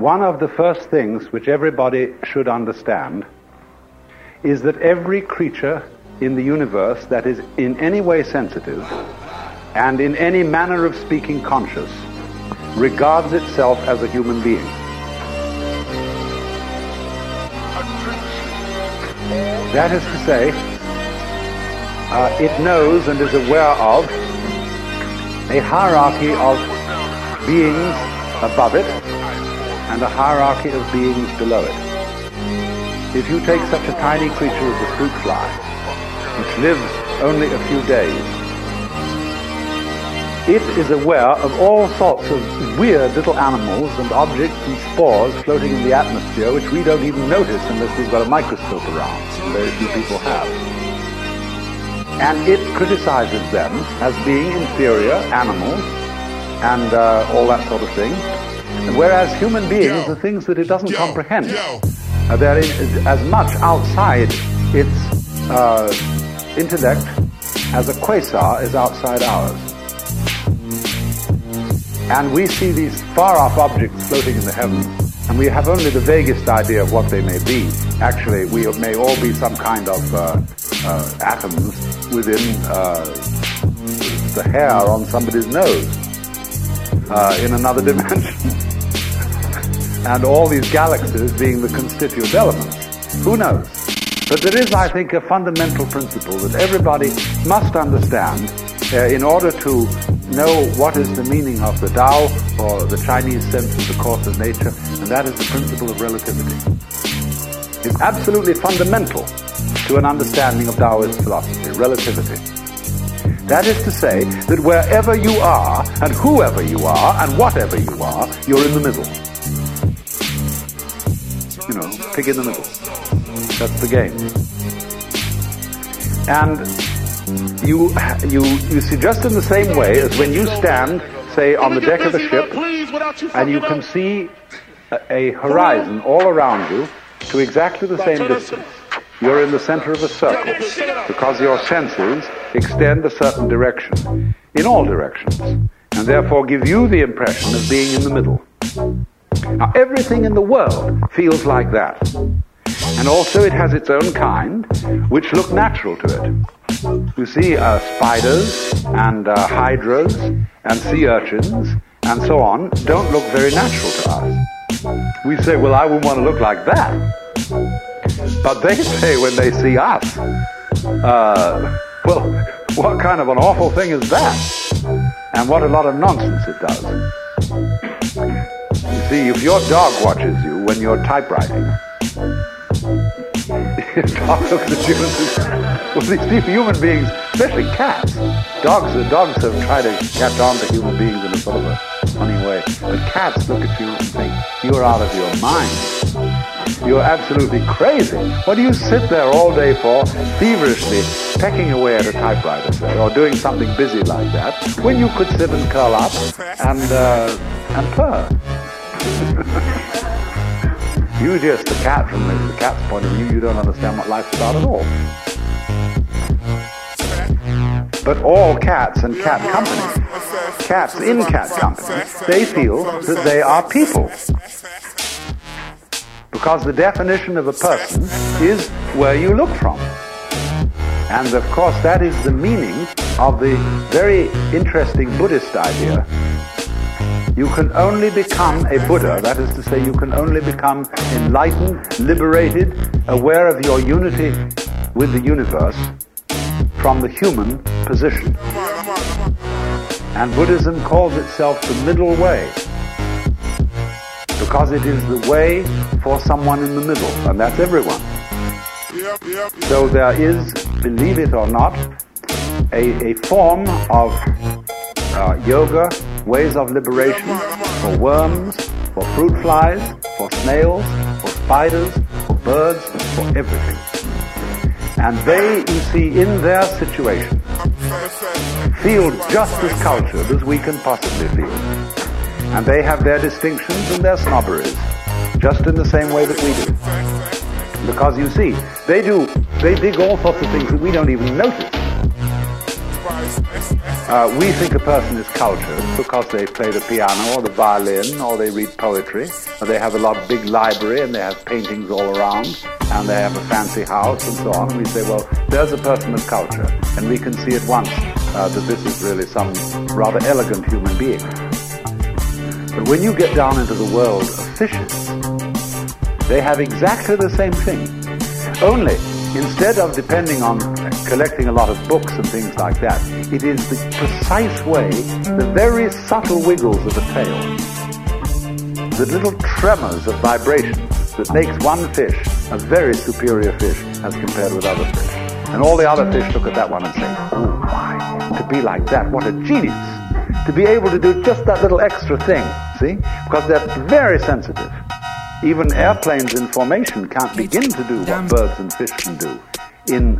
one of the first things which everybody should understand is that every creature in the universe that is in any way sensitive and in any manner of speaking conscious regards itself as a human being. That is to say, uh, it knows and is aware of a hierarchy of beings above it and a hierarchy of beings below it. If you take such a tiny creature as the fruit fly, which lives only a few days, it is aware of all sorts of weird little animals and objects and spores floating in the atmosphere which we don't even notice unless we've got a microscope around. Very few people have. And it criticizes them as being inferior animals and uh, all that sort of thing. Whereas human beings are things that it doesn't comprehend. Uh, they're in, as much outside its uh, intellect as a quasar is outside ours. And we see these far-off objects floating in the heavens, and we have only the vaguest idea of what they may be. Actually, we may all be some kind of uh, uh, atoms within uh, the hair on somebody's nose uh, in another dimension. And all these galaxies being the constituent elements. Who knows? But there is, I think, a fundamental principle that everybody must understand uh, in order to know what is the meaning of the Tao or the Chinese sense of the course of nature, and that is the principle of relativity. It's absolutely fundamental to an understanding of Taoist philosophy, relativity. That is to say that wherever you are, and whoever you are, and whatever you are, you're in the middle. You know, pig in the middle. That's the game. And you, you, you see, just in the same way as when you stand, say, on the deck of a ship, and you can see a, a horizon all around you to exactly the same distance. You're in the center of a circle because your senses extend a certain direction in all directions and therefore give you the impression of being in the middle. Now, everything in the world feels like that. And also it has its own kind, which look natural to it. You see uh, spiders and uh, hydras and sea urchins and so on don't look very natural to us. We say, well, I wouldn't want to look like that. But they say when they see us, uh, well, what kind of an awful thing is that? And what a lot of nonsense it does. See, if your dog watches you when you're typewriting, dog looks at you well, these human beings, especially cats, dogs, the dogs have tried to catch on to human beings in a sort of a funny way. But cats look at you and think, you're out of your mind. You're absolutely crazy. What do you sit there all day for, feverishly pecking away at a typewriter, say, or doing something busy like that, when you could sit and curl up and, uh, and purr? You just the cat from the, the cat's point of view, you don't understand what life's about at all. But all cats and cat company, cats in cat company, they feel that they are people. Because the definition of a person is where you look from. And of course that is the meaning of the very interesting Buddhist idea you can only become a Buddha, that is to say, you can only become enlightened, liberated, aware of your unity with the universe from the human position. And Buddhism calls itself the middle way because it is the way for someone in the middle, and that's everyone. So there is, believe it or not, a, a form of uh, yoga ways of liberation for worms, for fruit flies, for snails, for spiders, for birds, for everything. And they, you see, in their situation, feel just as cultured as we can possibly feel. And they have their distinctions and their snobberies, just in the same way that we do. Because you see, they do, they dig all sorts of things that we don't even notice. Uh, we think a person is cultured because they play the piano or the violin or they read poetry or they have a lot big library and they have paintings all around and they have a fancy house and so on. And we say, well, there's a person of culture and we can see at once uh, that this is really some rather elegant human being. But when you get down into the world of fishes, they have exactly the same thing. Only instead of depending on collecting a lot of books and things like that, it is the precise way, the very subtle wiggles of the tail, the little tremors of vibration that makes one fish a very superior fish as compared with other fish. And all the other fish look at that one and say, oh my, to be like that, what a genius. To be able to do just that little extra thing, see? Because they're very sensitive. Even airplanes in formation can't begin to do what birds and fish can do in,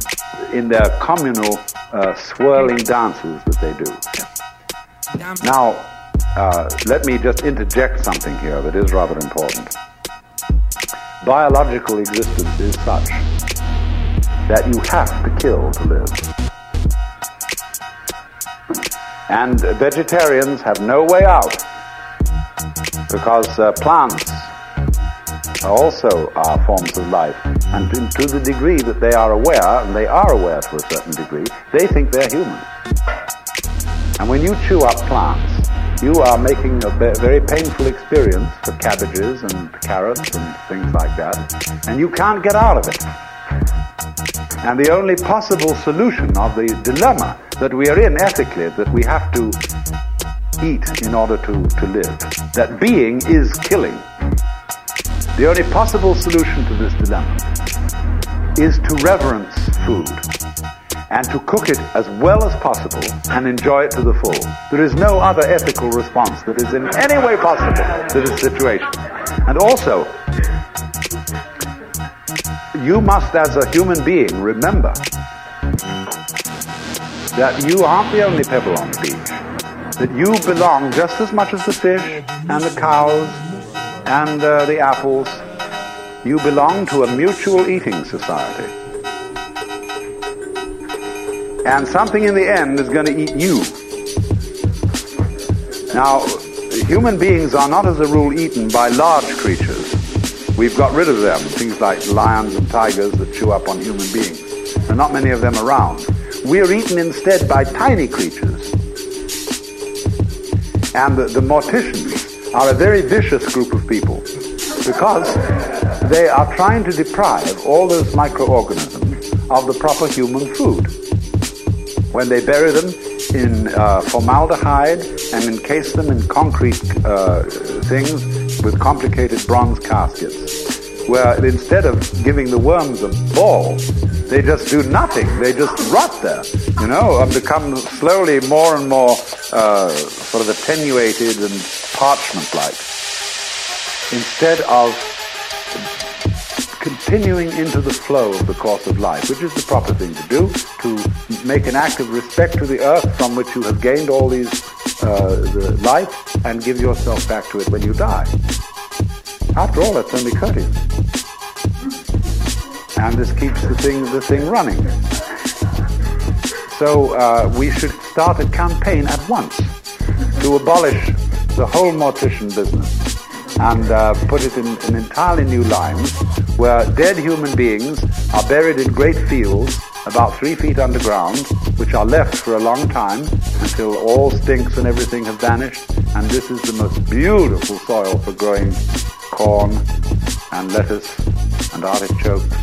in their communal uh, swirling dances that they do. Now, uh, let me just interject something here that is rather important. Biological existence is such that you have to kill to live. And vegetarians have no way out because uh, plants also are forms of life. And to, to, the degree that they are aware, and they are aware to a certain degree, they think they're human. And when you chew up plants, you are making a very painful experience for cabbages and carrots and things like that, and you can't get out of it. And the only possible solution of the dilemma that we are in ethically, that we have to eat in order to, to live, that being is killing, the only possible solution to this dilemma is to reverence food and to cook it as well as possible and enjoy it to the full. There is no other ethical response that is in any way possible to this situation. And also, you must, as a human being, remember that you aren't the only pebble on the beach. That you belong just as much as the fish and the cows and uh, the apples, you belong to a mutual eating society. And something in the end is going to eat you. Now, human beings are not as a rule eaten by large creatures. We've got rid of them, things like lions and tigers that chew up on human beings. There are not many of them around. We're eaten instead by tiny creatures. And the, the morticians are a very vicious group of people because they are trying to deprive all those microorganisms of the proper human food. When they bury them in uh, formaldehyde and encase them in concrete uh, things with complicated bronze caskets, where instead of giving the worms a ball, they just do nothing. They just rot there, you know, and become slowly more and more uh, sort of attenuated and parchment-like, instead of continuing into the flow of the course of life, which is the proper thing to do, to make an act of respect to the earth from which you have gained all these uh, the life, and give yourself back to it when you die. After all, that's only courteous, and this keeps the thing the thing running. So uh, we should start a campaign at once to abolish the whole mortician business and uh, put it in an entirely new line where dead human beings are buried in great fields about three feet underground, which are left for a long time until all stinks and everything have vanished. And this is the most beautiful soil for growing corn and lettuce and artichokes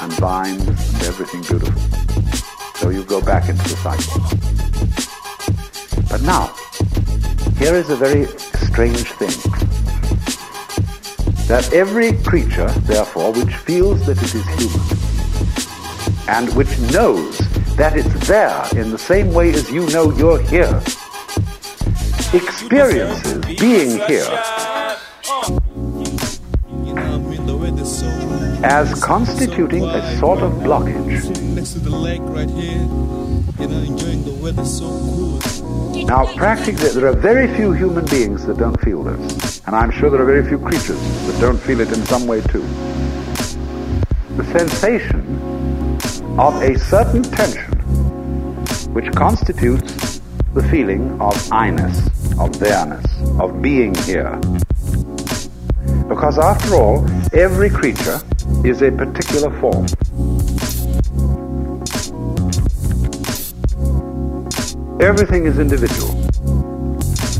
and vines and everything beautiful. So you go back into the cycle. But now, here is a very strange thing. That every creature, therefore, which feels that it is human, and which knows that it's there in the same way as you know you're here, experiences being here as constituting a sort of blockage. Now, practically, there are very few human beings that don't feel this. And I'm sure there are very few creatures that don't feel it in some way too. The sensation of a certain tension, which constitutes the feeling of I-ness, of there-ness, of being here. Because after all, every creature is a particular form. Everything is individual.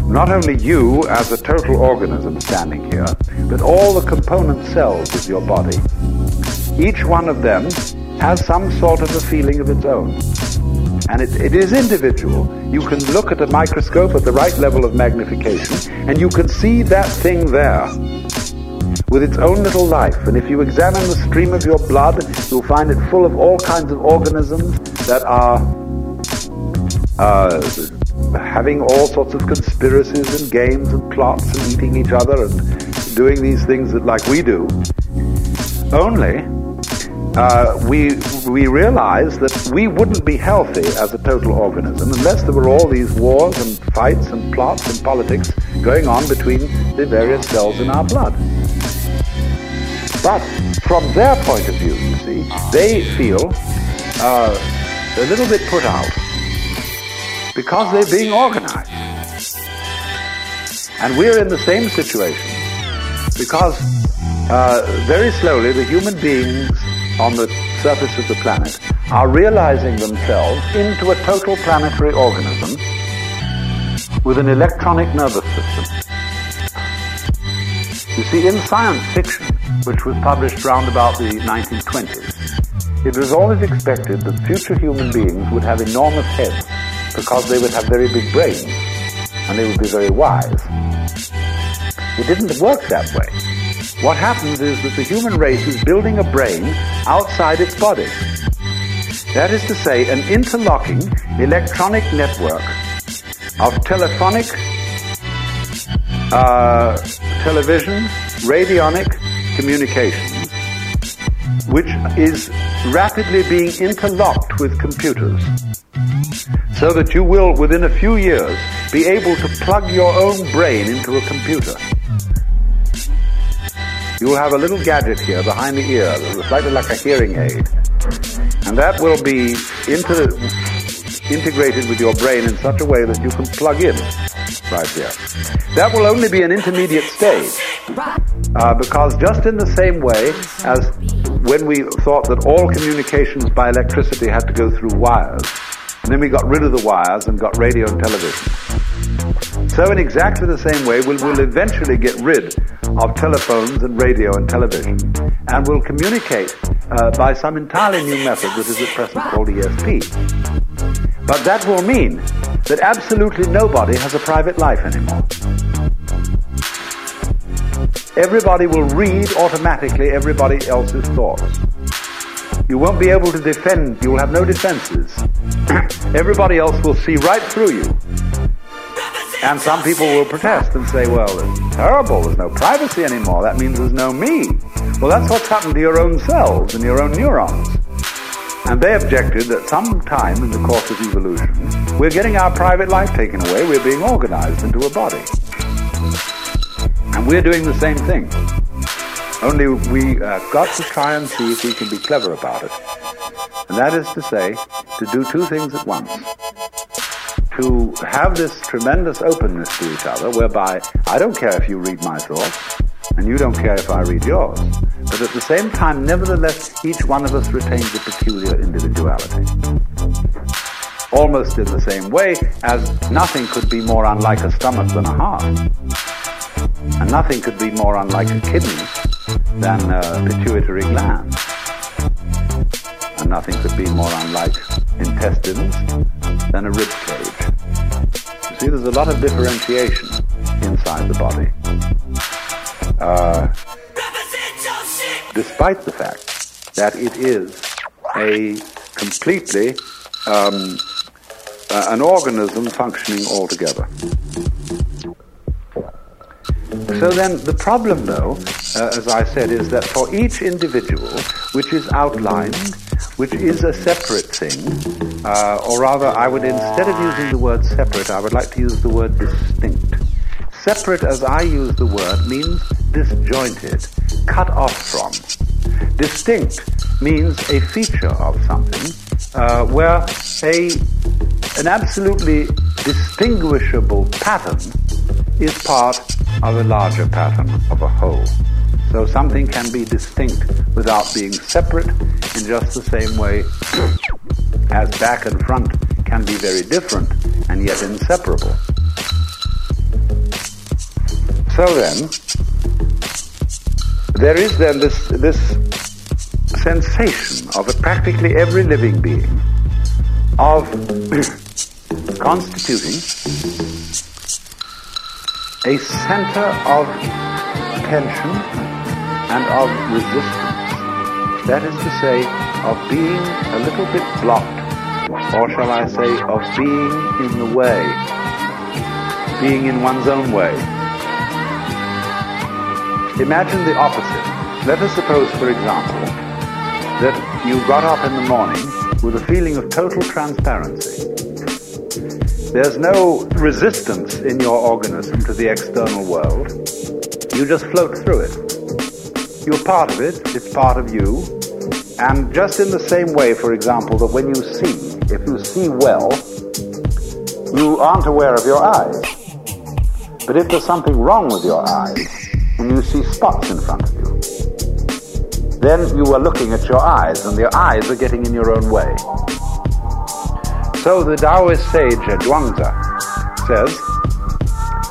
Not only you as a total organism standing here, but all the component cells of your body. Each one of them has some sort of a feeling of its own. And it, it is individual. You can look at a microscope at the right level of magnification, and you can see that thing there with its own little life. And if you examine the stream of your blood, you'll find it full of all kinds of organisms that are uh, having all sorts of conspiracies and games and plots and eating each other and doing these things that like we do. Only uh, we we realize that we wouldn't be healthy as a total organism unless there were all these wars and fights and plots and politics going on between the various cells in our blood. But from their point of view, you see, they feel uh, a little bit put out because they're being organized. And we're in the same situation because uh, very slowly the human beings on the surface of the planet are realizing themselves into a total planetary organism with an electronic nervous system. You see, in science fiction, which was published round about the 1920s, it was always expected that future human beings would have enormous heads because they would have very big brains and they would be very wise. It didn't work that way. What happens is that the human race is building a brain outside its body. That is to say, an interlocking electronic network of telephonic, uh, television, radionic, communications, which is rapidly being interlocked with computers. So that you will, within a few years, be able to plug your own brain into a computer. You will have a little gadget here behind the ear, slightly like a hearing aid. And that will be inter- integrated with your brain in such a way that you can plug in right here. That will only be an intermediate stage. Uh, because just in the same way as when we thought that all communications by electricity had to go through wires, and then we got rid of the wires and got radio and television. So in exactly the same way, we'll, we'll eventually get rid of telephones and radio and television, and we'll communicate uh, by some entirely new method that is at present called ESP. But that will mean that absolutely nobody has a private life anymore. Everybody will read automatically everybody else's thoughts. You won't be able to defend, you will have no defenses. everybody else will see right through you. And some people will protest and say, well, it's terrible, there's no privacy anymore, that means there's no me. Well, that's what's happened to your own cells and your own neurons. And they objected that some time in the course of evolution, we're getting our private life taken away, we're being organized into a body. And we're doing the same thing. Only we uh, got to try and see if we can be clever about it. And that is to say, to do two things at once. To have this tremendous openness to each other, whereby I don't care if you read my thoughts, and you don't care if I read yours. But at the same time, nevertheless, each one of us retains a peculiar individuality. Almost in the same way as nothing could be more unlike a stomach than a heart. And nothing could be more unlike a kidney than a pituitary gland. And nothing could be more unlike intestines than a rib cage. You see, there's a lot of differentiation inside the body. Uh, despite the fact that it is a completely um, uh, an organism functioning altogether. So then the problem though, uh, as I said, is that for each individual, which is outlined, which is a separate thing, uh, or rather I would, instead of using the word separate, I would like to use the word distinct. Separate, as I use the word, means disjointed, cut off from. Distinct means a feature of something uh, where a an absolutely distinguishable pattern is part of a larger pattern of a whole. So something can be distinct without being separate in just the same way as back and front can be very different and yet inseparable. So then, there is then this, this sensation of practically every living being of constituting a center of tension and of resistance. That is to say, of being a little bit blocked, or shall I say, of being in the way, being in one's own way. Imagine the opposite. Let us suppose, for example, that you got up in the morning with a feeling of total transparency. There's no resistance in your organism to the external world. You just float through it. You're part of it, it's part of you. And just in the same way, for example, that when you see, if you see well, you aren't aware of your eyes. But if there's something wrong with your eyes, and you see spots in front of you, then you are looking at your eyes, and your eyes are getting in your own way. So the Taoist sage Zhuangzi says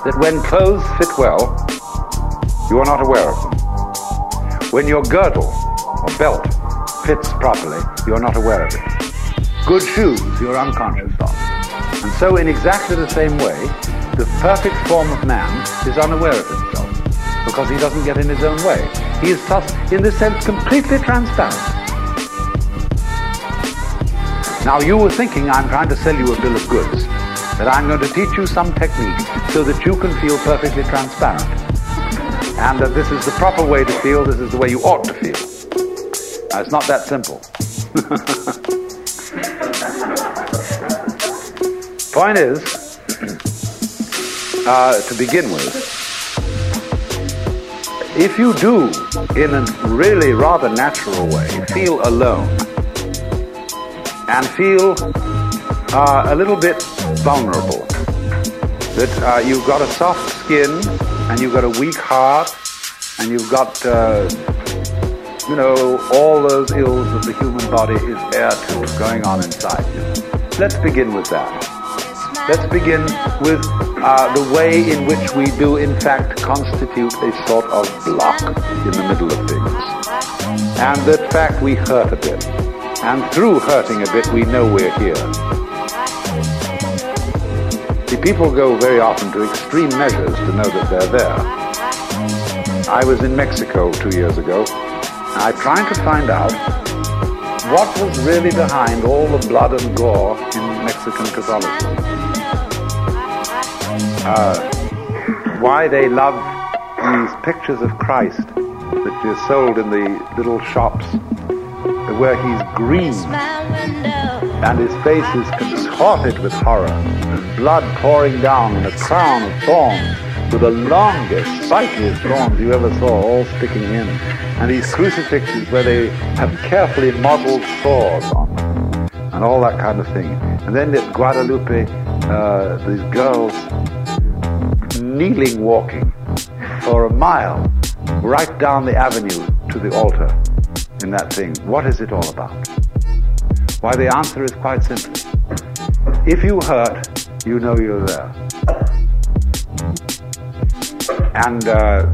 that when clothes fit well, you are not aware of them. When your girdle or belt fits properly, you are not aware of it. Good shoes, you're unconscious of. And so in exactly the same way, the perfect form of man is unaware of himself because he doesn't get in his own way. He is thus, in this sense, completely transparent. Now you were thinking I'm trying to sell you a bill of goods, that I'm going to teach you some technique so that you can feel perfectly transparent. And that this is the proper way to feel, this is the way you ought to feel. Now it's not that simple. Point is, uh, to begin with, if you do, in a really rather natural way, feel alone, and feel uh, a little bit vulnerable. That uh, you've got a soft skin and you've got a weak heart and you've got, uh, you know, all those ills of the human body is heir to going on inside you. Let's begin with that. Let's begin with uh, the way in which we do, in fact, constitute a sort of block in the middle of things. And that fact we hurt a bit. And through hurting a bit, we know we're here. See, people go very often to extreme measures to know that they're there. I was in Mexico two years ago, I tried to find out what was really behind all the blood and gore in Mexican Catholicism. Uh, why they love these pictures of Christ that are sold in the little shops where he's green and his face is contorted with horror, blood pouring down and a crown of thorns with the longest, spikiest thorns you ever saw, all sticking in, and these crucifixes where they have carefully modeled swords on them, and all that kind of thing. And then at Guadalupe, uh, these girls kneeling walking for a mile right down the avenue to the altar in that thing. What is it all about? Why, the answer is quite simple. If you hurt, you know you're there. And uh,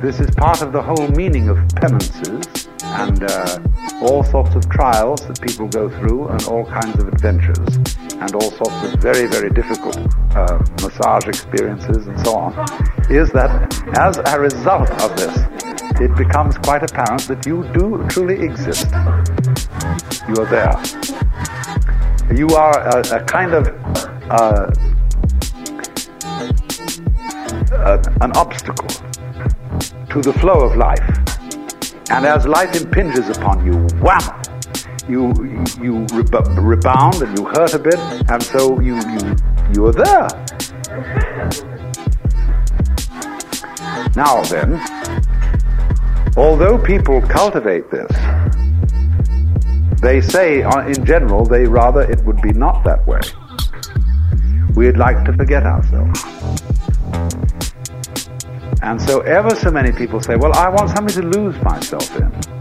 this is part of the whole meaning of penances and uh, all sorts of trials that people go through and all kinds of adventures and all sorts of very, very difficult uh, massage experiences and so on, is that as a result of this, it becomes quite apparent that you do truly exist. You are there. You are a, a kind of uh, a, an obstacle to the flow of life. And as life impinges upon you, wham! You you rebound and you hurt a bit, and so you you you are there. Now then, Although people cultivate this, They say, uh, in general, they rather it would be not that way. We'd like to forget ourselves. And so ever so many people say, well, I want something to lose myself in.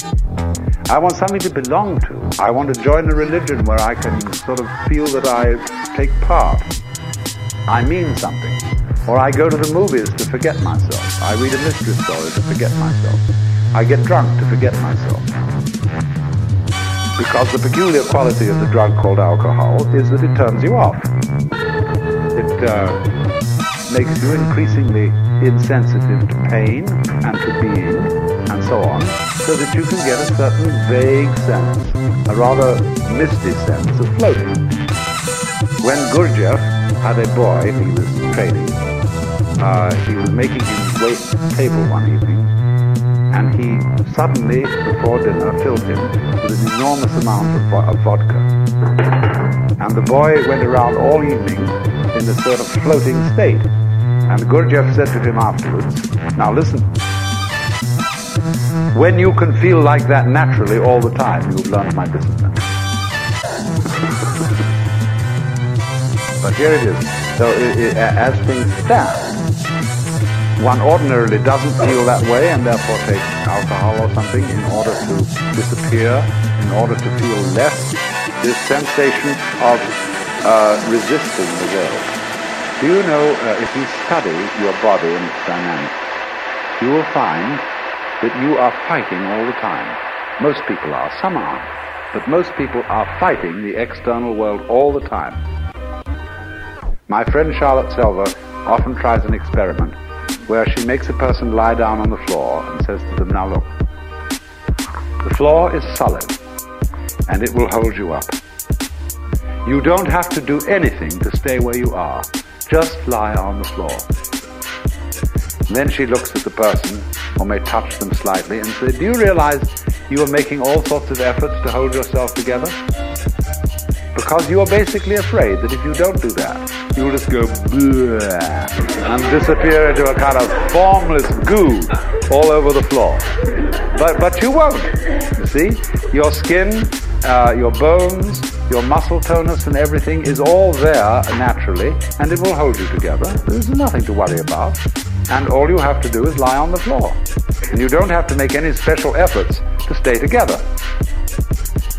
I want something to belong to. I want to join a religion where I can sort of feel that I take part. I mean something. Or I go to the movies to forget myself. I read a mystery story to forget myself. I get drunk to forget myself. Because the peculiar quality of the drug called alcohol is that it turns you off. It uh, makes you increasingly insensitive to pain and to being so on, so that you can get a certain vague sense, a rather misty sense of floating. When Gurdjieff had a boy he was training, uh, he was making him wait table one evening, and he suddenly, before dinner, filled him with an enormous amount of, vo- of vodka. And the boy went around all evening in a sort of floating state. And Gurdjieff said to him afterwards, now listen, when you can feel like that naturally all the time, you've learned my discipline. but here it is. So it, it, as things stand, one ordinarily doesn't feel that way and therefore takes alcohol or something in order to disappear, in order to feel less this sensation of uh, resisting the world. Do you know, uh, if you study your body and its dynamics, you will find that you are fighting all the time. Most people are, some aren't, but most people are fighting the external world all the time. My friend Charlotte Selver often tries an experiment where she makes a person lie down on the floor and says to them, now look, the floor is solid and it will hold you up. You don't have to do anything to stay where you are. Just lie on the floor. Then she looks at the person, or may touch them slightly, and say, do you realize you are making all sorts of efforts to hold yourself together? Because you are basically afraid that if you don't do that, you'll just go and disappear into a kind of formless goo all over the floor. But, but you won't. You see? Your skin, uh, your bones, your muscle tonus and everything is all there naturally, and it will hold you together. There's nothing to worry about. And all you have to do is lie on the floor. And you don't have to make any special efforts to stay together.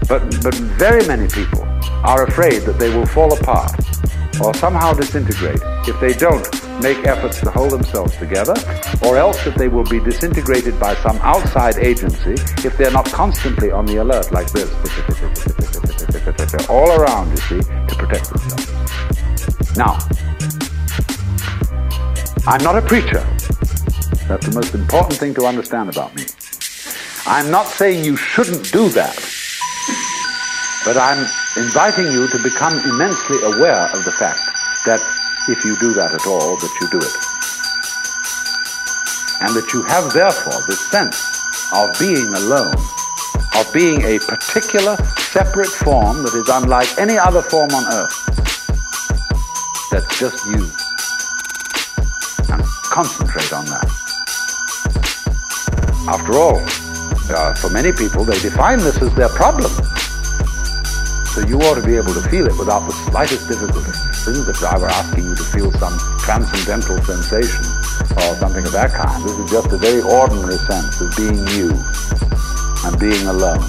But, but very many people are afraid that they will fall apart or somehow disintegrate if they don't make efforts to hold themselves together, or else that they will be disintegrated by some outside agency if they're not constantly on the alert like this, all around, you see, to protect themselves. Now, I'm not a preacher. That's the most important thing to understand about me. I'm not saying you shouldn't do that, but I'm inviting you to become immensely aware of the fact that if you do that at all, that you do it. And that you have therefore this sense of being alone, of being a particular separate form that is unlike any other form on earth. That's just you. Concentrate on that. After all, uh, for many people, they define this as their problem. So you ought to be able to feel it without the slightest difficulty. This isn't that I were asking you to feel some transcendental sensation or something of that kind. This is just a very ordinary sense of being you and being alone.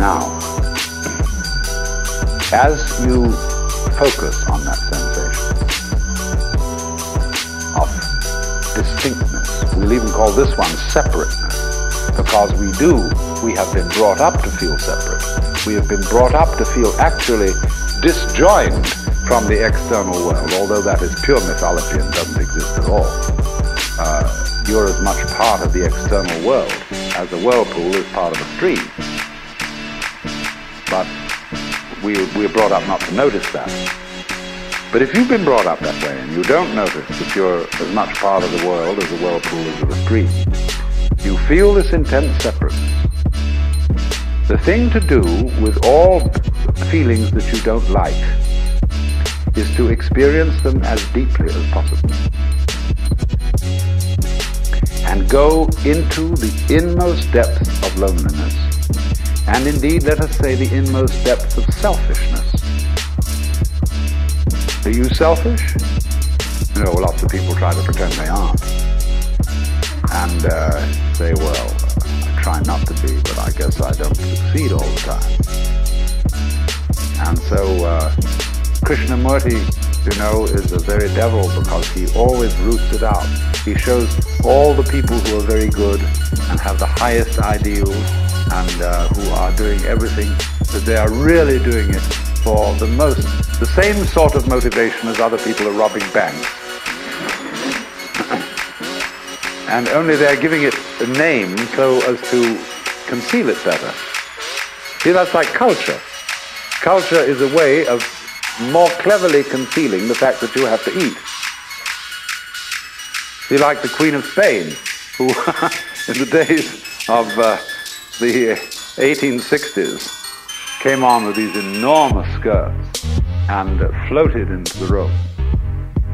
Now, as you focus on that sensation of distinctness, we'll even call this one separateness, because we do, we have been brought up to feel separate. We have been brought up to feel actually disjoined from the external world, although that is pure mythology and doesn't exist at all. Uh, you're as much part of the external world as a whirlpool is part of a stream. We, we're brought up not to notice that. But if you've been brought up that way and you don't notice that you're as much part of the world as the whirlpool is of the stream, you feel this intense separateness. The thing to do with all feelings that you don't like is to experience them as deeply as possible. And go into the inmost depths of loneliness, and indeed, let us say, the inmost depths of selfishness. Are you selfish? You know, lots of people try to pretend they aren't. And uh, say, well, I try not to be, but I guess I don't succeed all the time. And so uh, Krishnamurti, you know, is the very devil because he always roots it out. He shows all the people who are very good and have the highest ideals and uh, who are doing everything that they are really doing it for the most, the same sort of motivation as other people are robbing banks. and only they're giving it a name so as to conceal it better. See, that's like culture. Culture is a way of more cleverly concealing the fact that you have to eat. See, like the Queen of Spain, who in the days of uh, the 1860s came on with these enormous skirts and uh, floated into the room.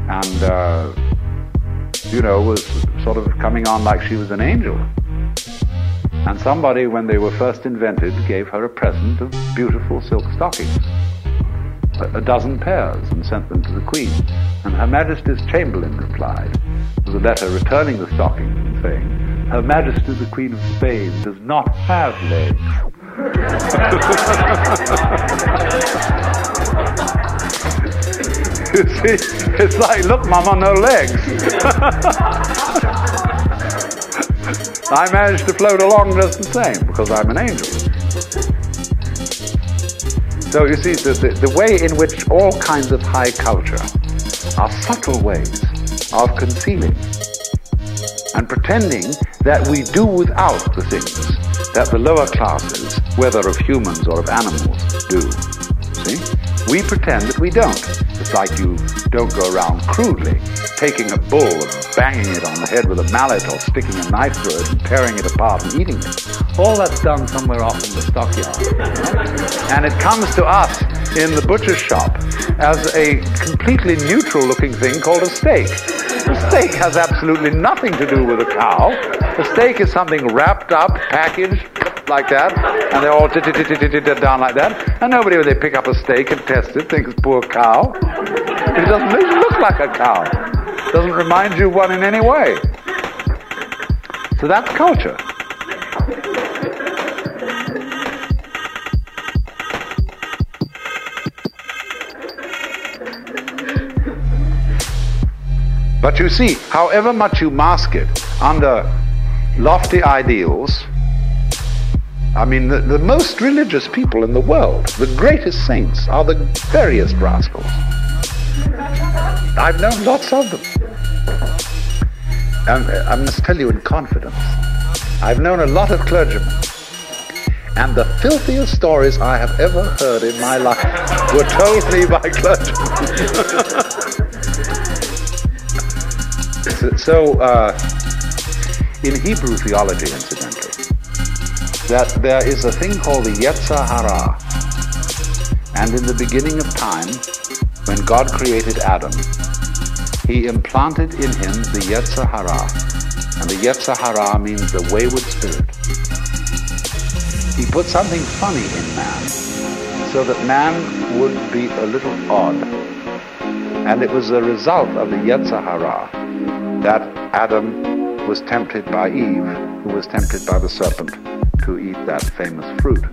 And uh, you know, was sort of coming on like she was an angel. And somebody, when they were first invented, gave her a present of beautiful silk stockings, a, dozen pairs, and sent them to the Queen. And Her Majesty's Chamberlain replied with a letter returning the stockings and saying, Her Majesty the Queen of Spain does not have legs. you see, it's like, look, Mama, no legs. I managed to float along just the same because I'm an angel. So you see, the, the, the way in which all kinds of high culture are subtle ways of concealing and pretending that we do without the things that the lower classes, whether of humans or of animals, do. See? We pretend that we don't. It's like you don't go around crudely taking a bull and banging it on the head with a mallet or sticking a knife through it and tearing it apart and eating it. All that's done somewhere off in the stockyard. And it comes to us in the butcher's shop as a completely neutral looking thing called a steak. The steak has absolutely nothing to do with a cow. The steak is something wrapped up, packaged, like that, and they're all down like that, and nobody, when they pick up a steak and test it, thinks poor cow. It doesn't even look like a cow. Doesn't remind you one in any way. So that's culture. But you see, however much you mask it under lofty ideals, I mean, the, the, most religious people in the world, the greatest saints, are the veriest rascals. I've known lots of them. And uh, I must tell you in confidence, I've known a lot of clergymen. And the filthiest stories I have ever heard in my life were told me by clergymen. so, uh, in Hebrew theology, incidentally, that there is a thing called the Yetzer Hara. And in the beginning of time, when God created Adam, he implanted in him the Yetzer Hara. And the Yetzer Hara means the wayward spirit. He put something funny in man so that man would be a little odd. And it was the result of the Yetzer Hara that Adam was tempted by Eve, who was tempted by the serpent to eat that famous fruit.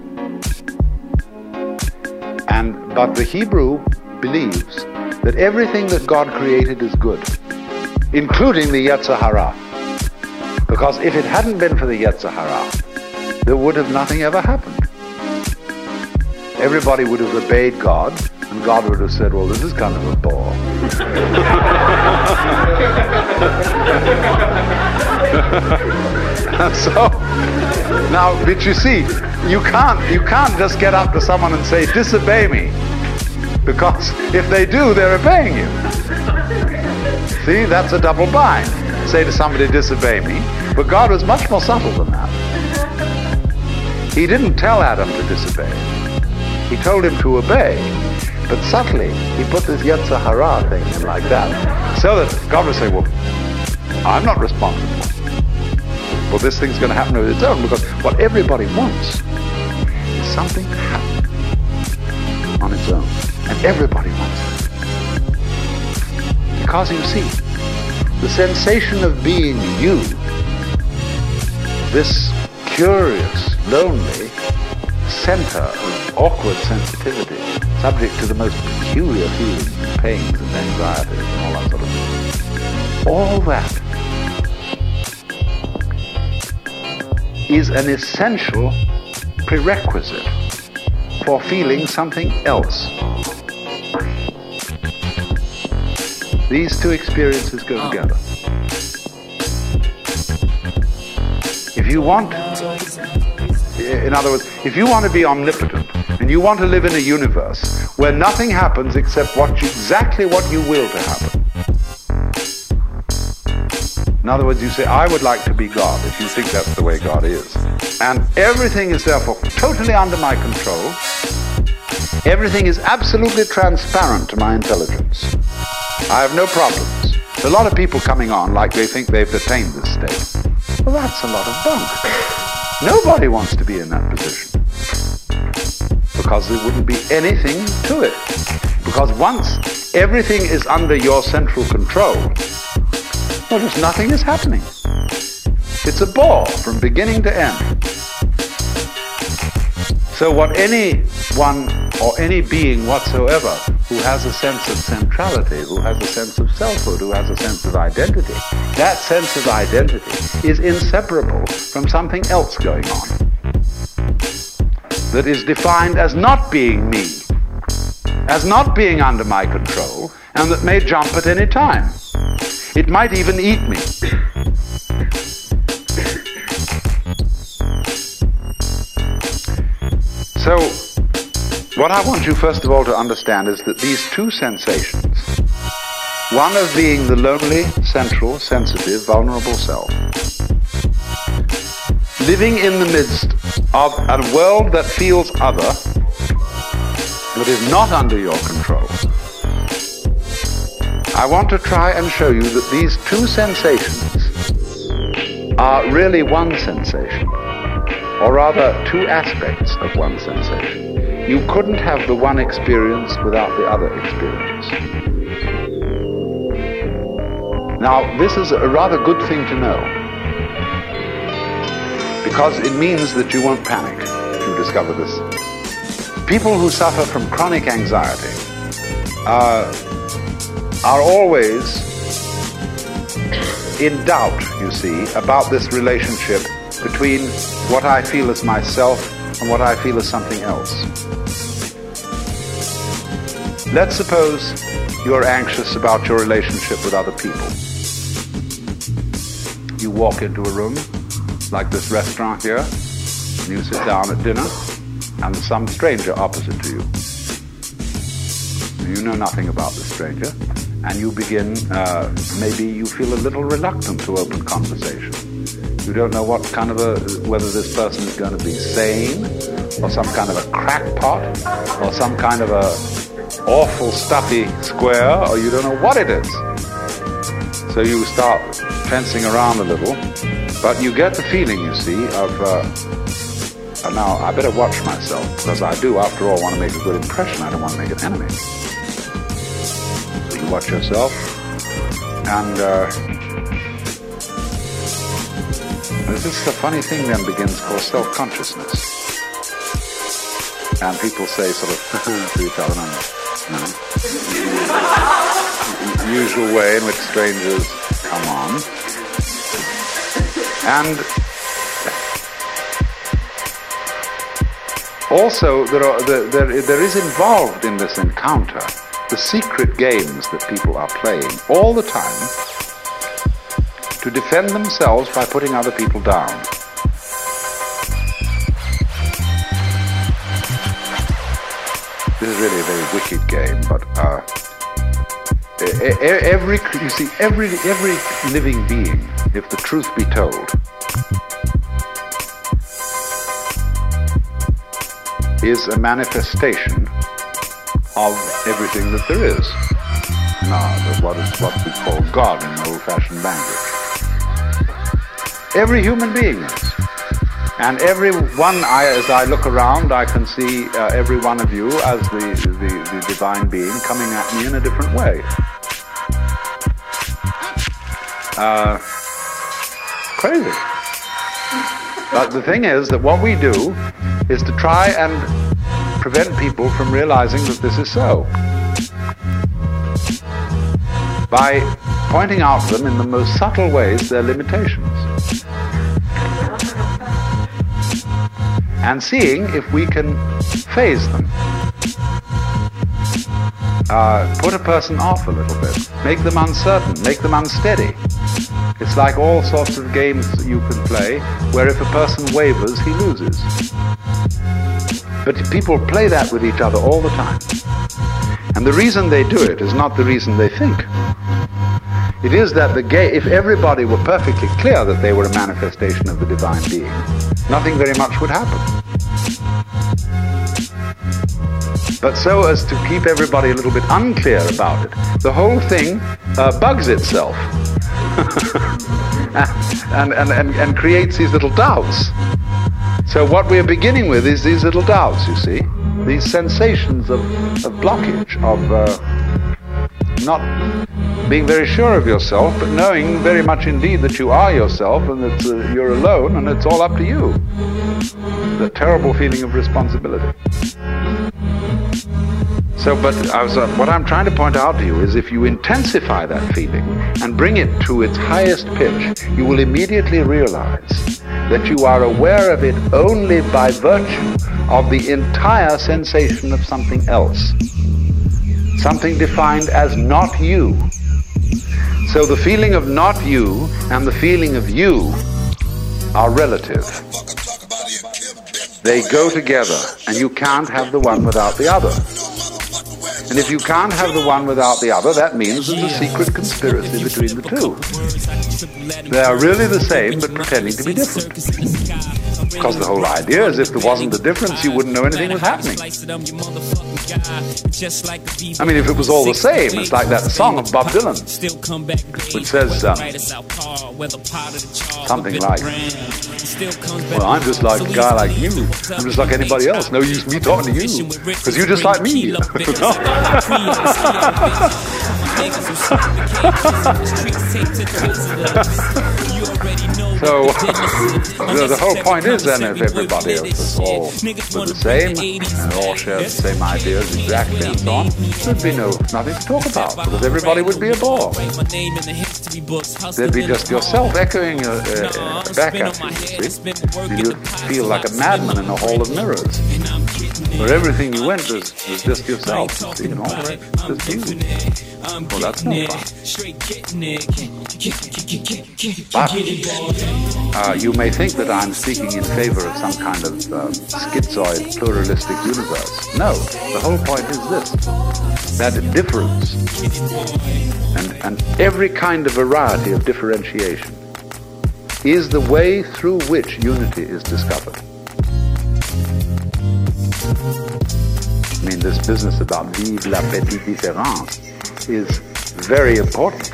And but the Hebrew believes that everything that God created is good, including the Yetzer Hara. Because if it hadn't been for the Yetzer Hara, there would have nothing ever happened. Everybody would have obeyed God, and God would have said, well, this is kind of a bore. so, now, but you see, you can't, you can't just get up to someone and say, disobey me. Because if they do, they're obeying you. See, that's a double bind. Say to somebody, disobey me. But God was much more subtle than that. He didn't tell Adam to disobey. He told him to obey. But subtly, he put this Yetzer Hara thing in like that. So that God would say, well, I'm not responsible. well, this thing's going to happen of its own because what everybody wants is something to happen on its own. And everybody wants it. Because you see, the sensation of being you, this curious, lonely center of awkward sensitivity, subject to the most peculiar feelings, pains and anxieties and all that sort of thing. All that is an essential prerequisite for feeling something else. These two experiences go together. If you want, in other words, if you want to be omnipotent and you want to live in a universe where nothing happens except what you, exactly what you will to happen. In other words, you say, I would like to be God if you think that's the way God is. And everything is therefore totally under my control. Everything is absolutely transparent to my intelligence. I have no problems. A lot of people coming on like they think they've attained this state. Well, that's a lot of bunk. Nobody wants to be in that position. Because there wouldn't be anything to it. Because once everything is under your central control, just nothing is happening. It's a ball from beginning to end. So what anyone or any being whatsoever who has a sense of centrality, who has a sense of selfhood, who has a sense of identity, that sense of identity is inseparable from something else going on that is defined as not being me, as not being under my control, and that may jump at any time. It might even eat me. So, what I want you first of all to understand is that these two sensations, one of being the lonely, central, sensitive, vulnerable self, living in the midst of a world that feels other, that is not under your control, I want to try and show you that these two sensations are really one sensation or rather two aspects of one sensation. You couldn't have the one experience without the other experience. Now, this is a rather good thing to know because it means that you won't panic if you discover this. People who suffer from chronic anxiety uh, are always in doubt, you see, about this relationship between what I feel as myself and what I feel as something else. Let's suppose you're anxious about your relationship with other people. You walk into a room, like this restaurant here, and you sit down at dinner, and some stranger opposite to you. You know nothing about the stranger, and you begin, uh, maybe you feel a little reluctant to open conversation you don't know what kind of a, whether this person is going to be sane, or some kind of a crackpot, or some kind of a awful stuffy square, or you don't know what it is. So you start fencing around a little, but you get the feeling, you see, of, uh, now I better watch myself, because I do, after all, want to make a good impression. I don't want to make an enemy. So you watch yourself, and uh, this is the funny thing then begins called self-consciousness. And people say sort of no. Usual way in which strangers come on. And also there, are, there, there, is involved in this encounter the secret games that people are playing all the time to defend themselves by putting other people down. This is really a very wicked game, but uh, every you see every every living being, if the truth be told, is a manifestation of everything that there is. Now, what is what we call God in old-fashioned language. Every human being is. And every one, I, as I look around, I can see uh, every one of you as the, the, the divine being coming at me in a different way. Uh, crazy. But the thing is that what we do is to try and prevent people from realizing that this is so. By pointing out to them in the most subtle ways their limitations. And seeing if we can phase them. Uh, put a person off a little bit. Make them uncertain. Make them unsteady. It's like all sorts of games that you can play where if a person wavers, he loses. But people play that with each other all the time. And the reason they do it is not the reason they think. It is that the gay, if everybody were perfectly clear that they were a manifestation of the divine being, nothing very much would happen. But so as to keep everybody a little bit unclear about it, the whole thing uh, bugs itself and, and, and, and creates these little doubts. So what we're beginning with is these little doubts, you see, these sensations of, of blockage, of uh, not being very sure of yourself, but knowing very much indeed that you are yourself and that uh, you're alone and it's all up to you. The terrible feeling of responsibility. So, but was, uh, what I'm trying to point out to you is if you intensify that feeling and bring it to its highest pitch, you will immediately realize that you are aware of it only by virtue of the entire sensation of something else. Something defined as not you. So the feeling of not you and the feeling of you are relative. They go together, and you can't have the one without the other. And if you can't have the one without the other, that means there's a secret conspiracy between the two. They are really the same, but pretending to be different. Because the whole idea is if there wasn't a difference, you wouldn't know anything was happening. I mean, if it was all the same, it's like that song of Bob Dylan, which says um, something like, Well, I'm just like a guy like you. I'm just like anybody else. No use me talking to you, because you're just like me. So the, the, whole point is then if everybody else was all the same and all shared the same ideas exactly and so on, there'd be no nothing to talk about because everybody would be a bore. There'd be just yourself echoing uh, uh, back at you. You'd feel like a madman in a hall of mirrors where everything you went was, was just yourself. You know, right? just you. Well, that's no fun. But uh, you may think that I'm speaking in favor of some kind of uh, schizoid, pluralistic universe. No, the whole point is this that difference and, and every kind of variety of differentiation is the way through which unity is discovered. I mean, this business about vive la petite différence is very important.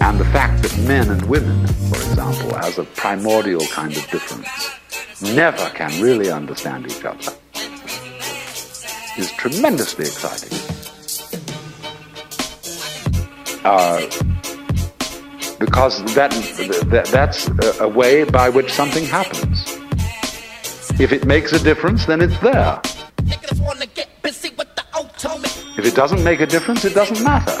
And the fact that men and women, for example, has a primordial kind of difference, never can really understand each other, is tremendously exciting. Uh, because that, that that's a way by which something happens. If it makes a difference, then it's there. If it doesn't make a difference, it doesn't matter.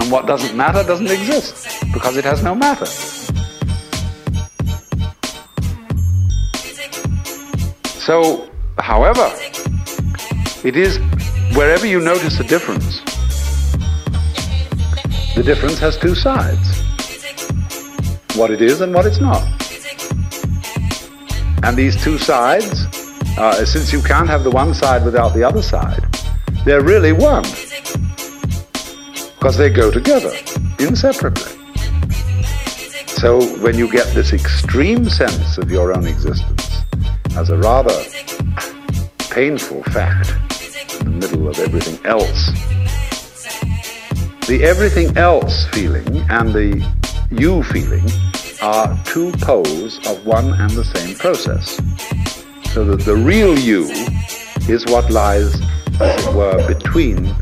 And what doesn't matter doesn't exist because it has no matter. So, however, it is wherever you notice a difference, the difference has two sides what it is and what it's not. And these two sides, uh, since you can't have the one side without the other side, they're really one. Because they go together, inseparably. So when you get this extreme sense of your own existence as a rather painful fact in the middle of everything else, the everything else feeling and the you feeling are two poles of one and the same process. So that the real you is what lies, as it were, between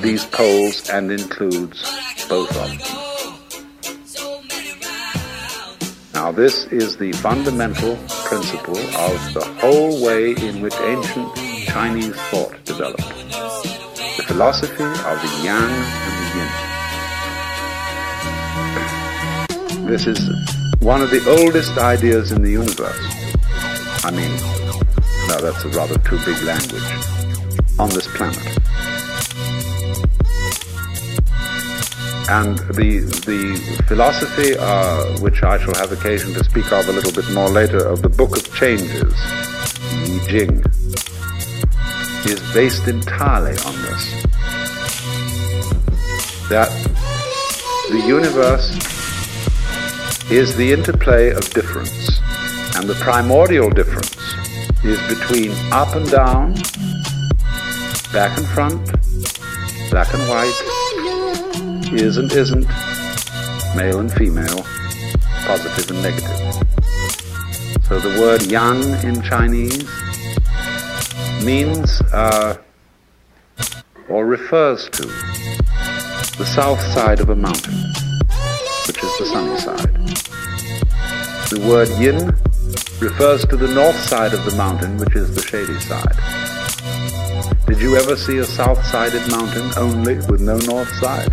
these poles and includes both of them. Now this is the fundamental principle of the whole way in which ancient Chinese thought developed. The philosophy of the yang and the yin. This is one of the oldest ideas in the universe. I mean, no, that's a rather too big language. On this planet. And the, the philosophy, uh, which I shall have occasion to speak of a little bit more later, of the Book of Changes, Yi Jing, is based entirely on this. That the universe is the interplay of difference, and the primordial difference is between up and down, back and front, black and white, is and isn't, male and female, positive and negative. So the word yang in Chinese means uh, or refers to the south side of a mountain, which is the sunny side. The word yin refers to the north side of the mountain, which is the shady side. Did you ever see a south-sided mountain only with no north side?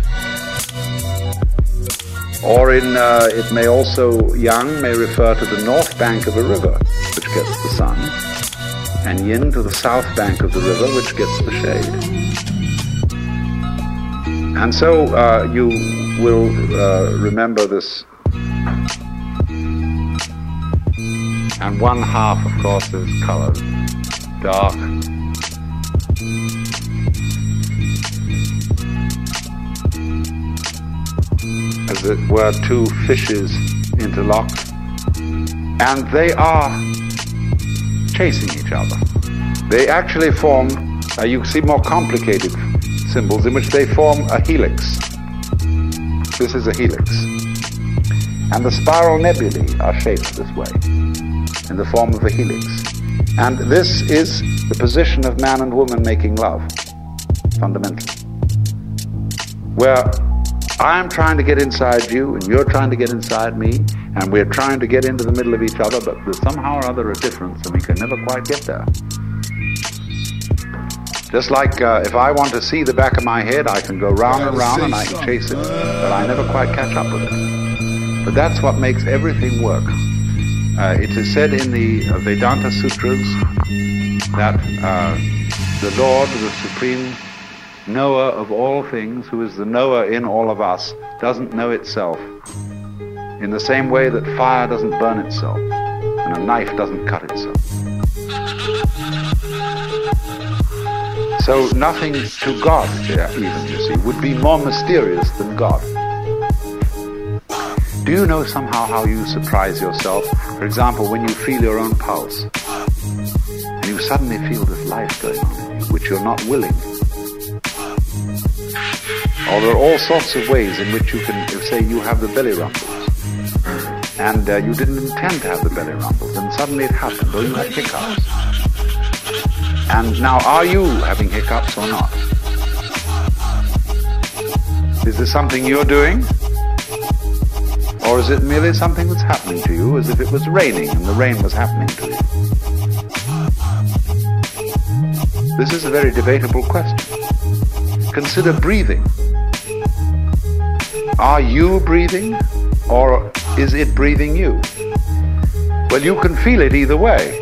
Or in, uh, it may also, yang may refer to the north bank of a river, which gets the sun, and yin to the south bank of the river, which gets the shade. And so uh, you will uh, remember this. And one half, of course, is colored, dark, as it were two fishes interlocked, and they are chasing each other. They actually form, uh, you see more complicated symbols in which they form a helix. This is a helix. And the spiral nebulae are shaped this way, in the form of a helix. And this is the position of man and woman making love, fundamentally. Where I'm trying to get inside you, and you're trying to get inside me, and we're trying to get into the middle of each other, but there's somehow or other a difference, and we can never quite get there. Just like uh, if I want to see the back of my head, I can go round and round and I can chase it, but I never quite catch up with it. But that's what makes everything work. Uh, it is said in the Vedanta Sutras that uh, the Lord, the Supreme knower of all things, who is the knower in all of us, doesn't know itself. In the same way that fire doesn't burn itself and a knife doesn't cut itself. So nothing to God, even, you see, would be more mysterious than God. Do you know somehow how you surprise yourself? For example, when you feel your own pulse, and you suddenly feel this life going on which you're not willing or there are all sorts of ways in which you can say you have the belly rumbles. And uh, you didn't intend to have the belly rumbles, and suddenly it happened, or you had hiccups. And now, are you having hiccups or not? Is this something you're doing? Or is it merely something that's happening to you as if it was raining and the rain was happening to you? This is a very debatable question. Consider breathing. Are you breathing or is it breathing you? Well, you can feel it either way.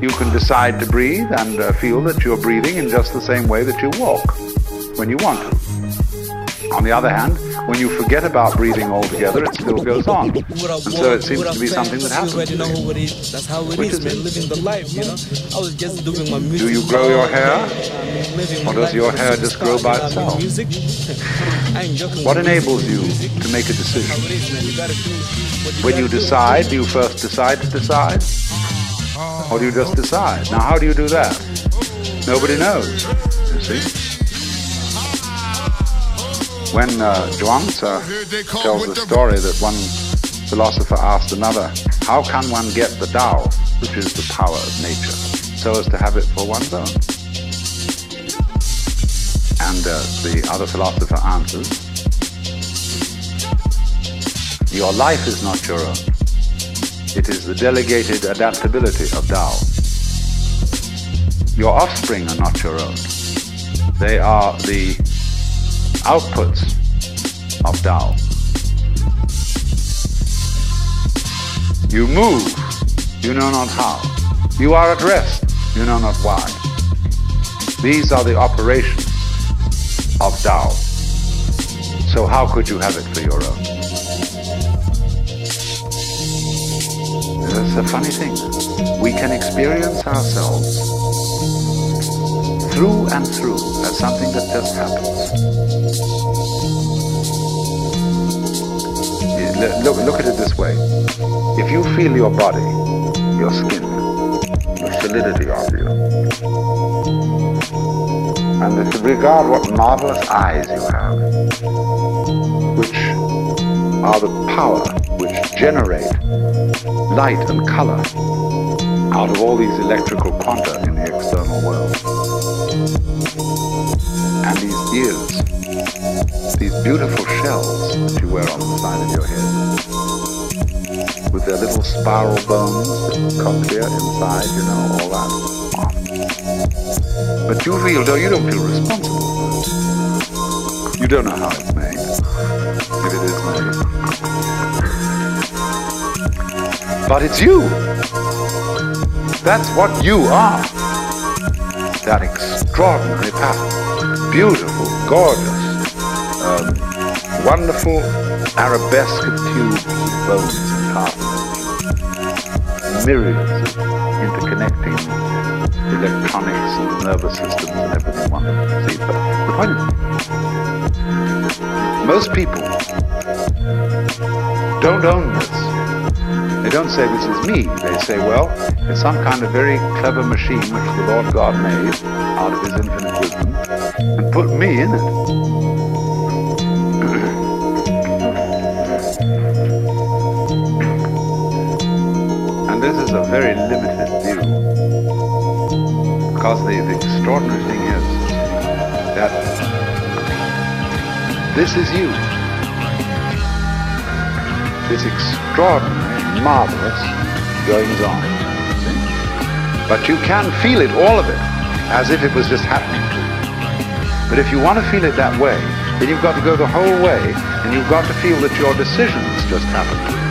You can decide to breathe and uh, feel that you're breathing in just the same way that you walk when you want to. On the other hand, when you forget about breathing altogether, it still goes on. And so it seems to be something that happens. That's how it Which is, is man. Living the life, you know. I was just doing my music. Do you grow your hair? Or does your hair just grow by itself? Music. I ain't joking What enables you to make a decision? it is, man. You gotta do what you When you decide, do you first decide to decide? Or do you just decide? Now, how do you do that? Nobody knows, you see. When uh, Zhuangzi tells the story that one philosopher asked another, how can one get the Tao, which is the power of nature, so as to have it for one's own? And uh, the other philosopher answers, your life is not your own. It is the delegated adaptability of Tao. Your offspring are not your own. They are the outputs of Tao. You move, you know not how. You are at rest, you know not why. These are the operations of Tao. So how could you have it for your own? That's a funny thing. We can experience ourselves through and through as something that just happens. Look, look at it this way. If you feel your body, your skin, the solidity of you, and regard what marvelous eyes you have, which are the power which generate light and color out of all these electrical quanta in the external world. And these ears, these beautiful shells that you wear on the side of your head, with their little spiral bones, the cochlea inside, you know, all that. But you feel, though, you don't feel responsible. You don't know how it's made, if it is made. But it's you. That's what you are. That extraordinary pattern. Beautiful, gorgeous, um, wonderful arabesque of tubes of bones and cartilage. Myriads of interconnecting electronics and nervous systems and everything wonderful. See, but the point is, most people don't own this. They don't say this is me. They say, well, it's some kind of very clever machine which the Lord God made out of his infinite wisdom and put me in it. and this is a very limited view. Because the, the extraordinary thing is that this is you. This extraordinary, marvelous goings on. But you can feel it, all of it, as if it was just happening to you. But if you want to feel it that way, then you've got to go the whole way, and you've got to feel that your decisions just happen to you.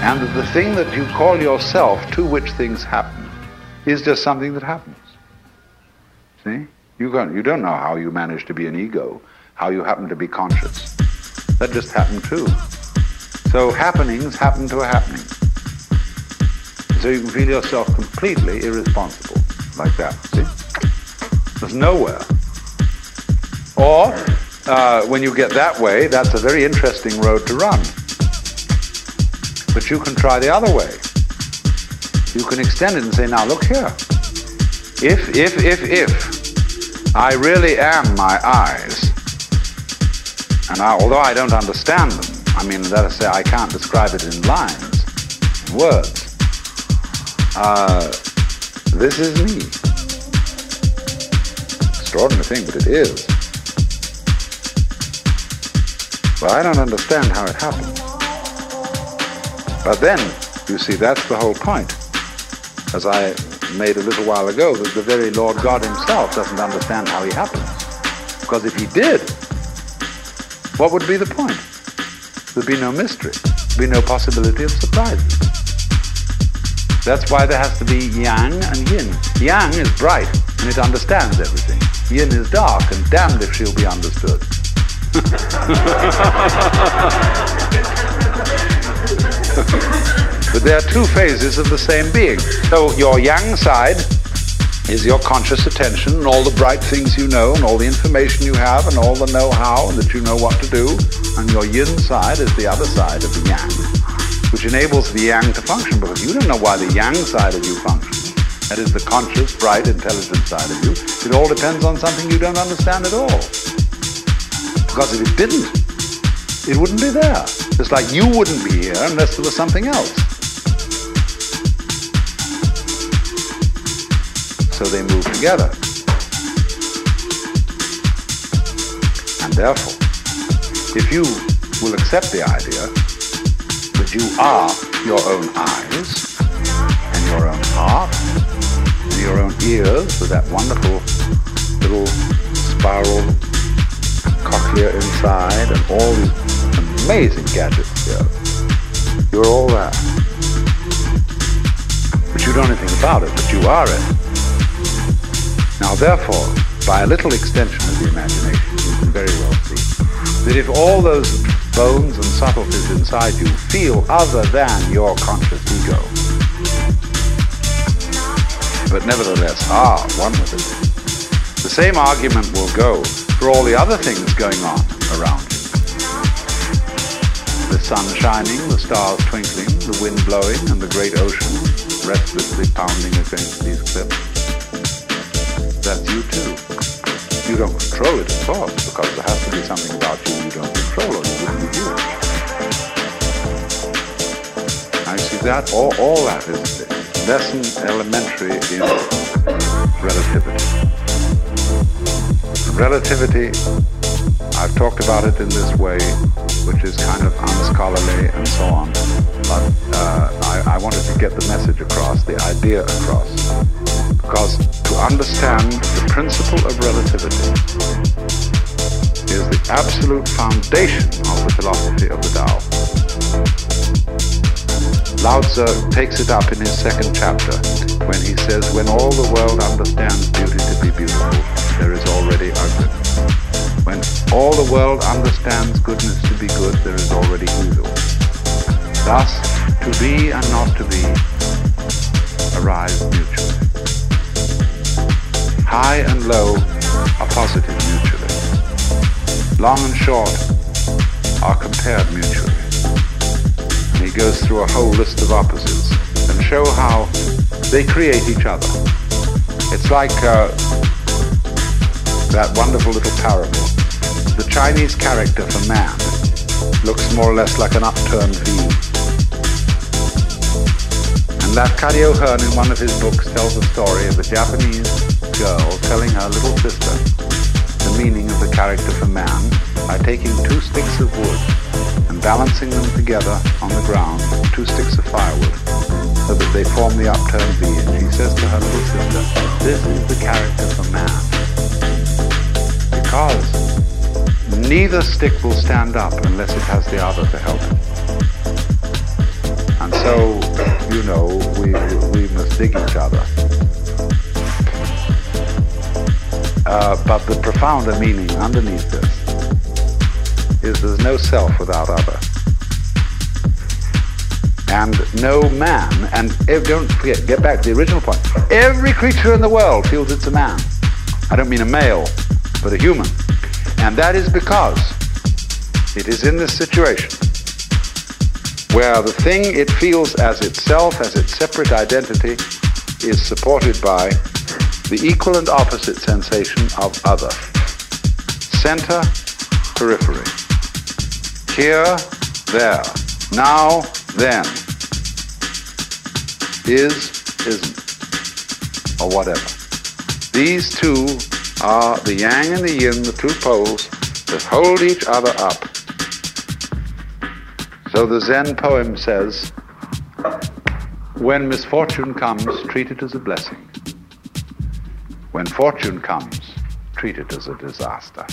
And that the thing that you call yourself to which things happen is just something that happens. See? You, can't, you don't know how you manage to be an ego, how you happen to be conscious. That just happened too. So happenings happen to a happening. So you can feel yourself completely irresponsible, like that. See? There's nowhere. Or, uh, when you get that way, that's a very interesting road to run. But you can try the other way. You can extend it and say, now look here. If, if, if, if I really am my eyes, and I, although I don't understand them, I mean, us say I can't describe it in lines, in words, uh, this is me. Extraordinary thing, but it is. But I don't understand how it happens. But then, you see, that's the whole point. As I made a little while ago, that the very Lord God himself doesn't understand how he happens. Because if he did, what would be the point? There'd be no mystery. There'd be no possibility of surprises. That's why there has to be yang and yin. Yang is bright and it understands everything. Yin is dark and damned if she'll be understood. but there are two phases of the same being. So your yang side is your conscious attention and all the bright things you know and all the information you have and all the know-how and that you know what to do. And your yin side is the other side of the yang, which enables the yang to function because you don't know why the yang side of you functions. That is the conscious, bright, intelligent side of you. It all depends on something you don't understand at all. Because if it didn't, it wouldn't be there. Just like you wouldn't be here unless there was something else. So they move together. And therefore, if you will accept the idea that you are your own eyes and your own heart and your own ears with that wonderful little spiral cochlea inside and all these amazing gadgets here. You're all that. But you don't know anything about it, but you are it. Now therefore, by a little extension of the imagination, you can very well see that if all those bones and subtleties inside you feel other than your conscious ego, but nevertheless are one with it, the same argument will go for all the other things going on around you. The sun shining, the stars twinkling, the wind blowing, and the great ocean restlessly pounding against these cliffs. That's you too. You don't control it, of course, because there has to be something about you you don't control or you wouldn't be you. I see that, all, all that is lesson elementary in relativity. Relativity, I've talked about it in this way, which is kind of unscholarly and so on, but uh, I, I wanted to get the message across, the idea across. Because to understand the principle of relativity is the absolute foundation of the philosophy of the Tao. Lao Tzu takes it up in his second chapter when he says, when all the world understands beauty to be beautiful, there is already ugliness. When all the world understands goodness to be good, there is already evil. Thus, to be and not to be arise mutually. High and low are positive mutually. Long and short are compared mutually. And he goes through a whole list of opposites and show how they create each other. It's like uh, that wonderful little parable. The Chinese character for man looks more or less like an upturned V. And Hearn in one of his books tells the story of a Japanese girl telling her little sister the meaning of the character for man by taking two sticks of wood and balancing them together on the ground, two sticks of firewood, so that they form the upturned V. And she says to her little sister, this is the character for man. Because neither stick will stand up unless it has the other to help it. And so, you know, we, we must dig each other. Uh, but the profounder meaning underneath this is there's no self without other. And no man, and ev- don't forget, get back to the original point. Every creature in the world feels it's a man. I don't mean a male, but a human. And that is because it is in this situation where the thing it feels as itself, as its separate identity, is supported by the equal and opposite sensation of other. Center, periphery. Here, there. Now, then. Is, isn't. Or whatever. These two are the yang and the yin, the two poles that hold each other up. So the Zen poem says, when misfortune comes, treat it as a blessing. When fortune comes, treat it as a disaster.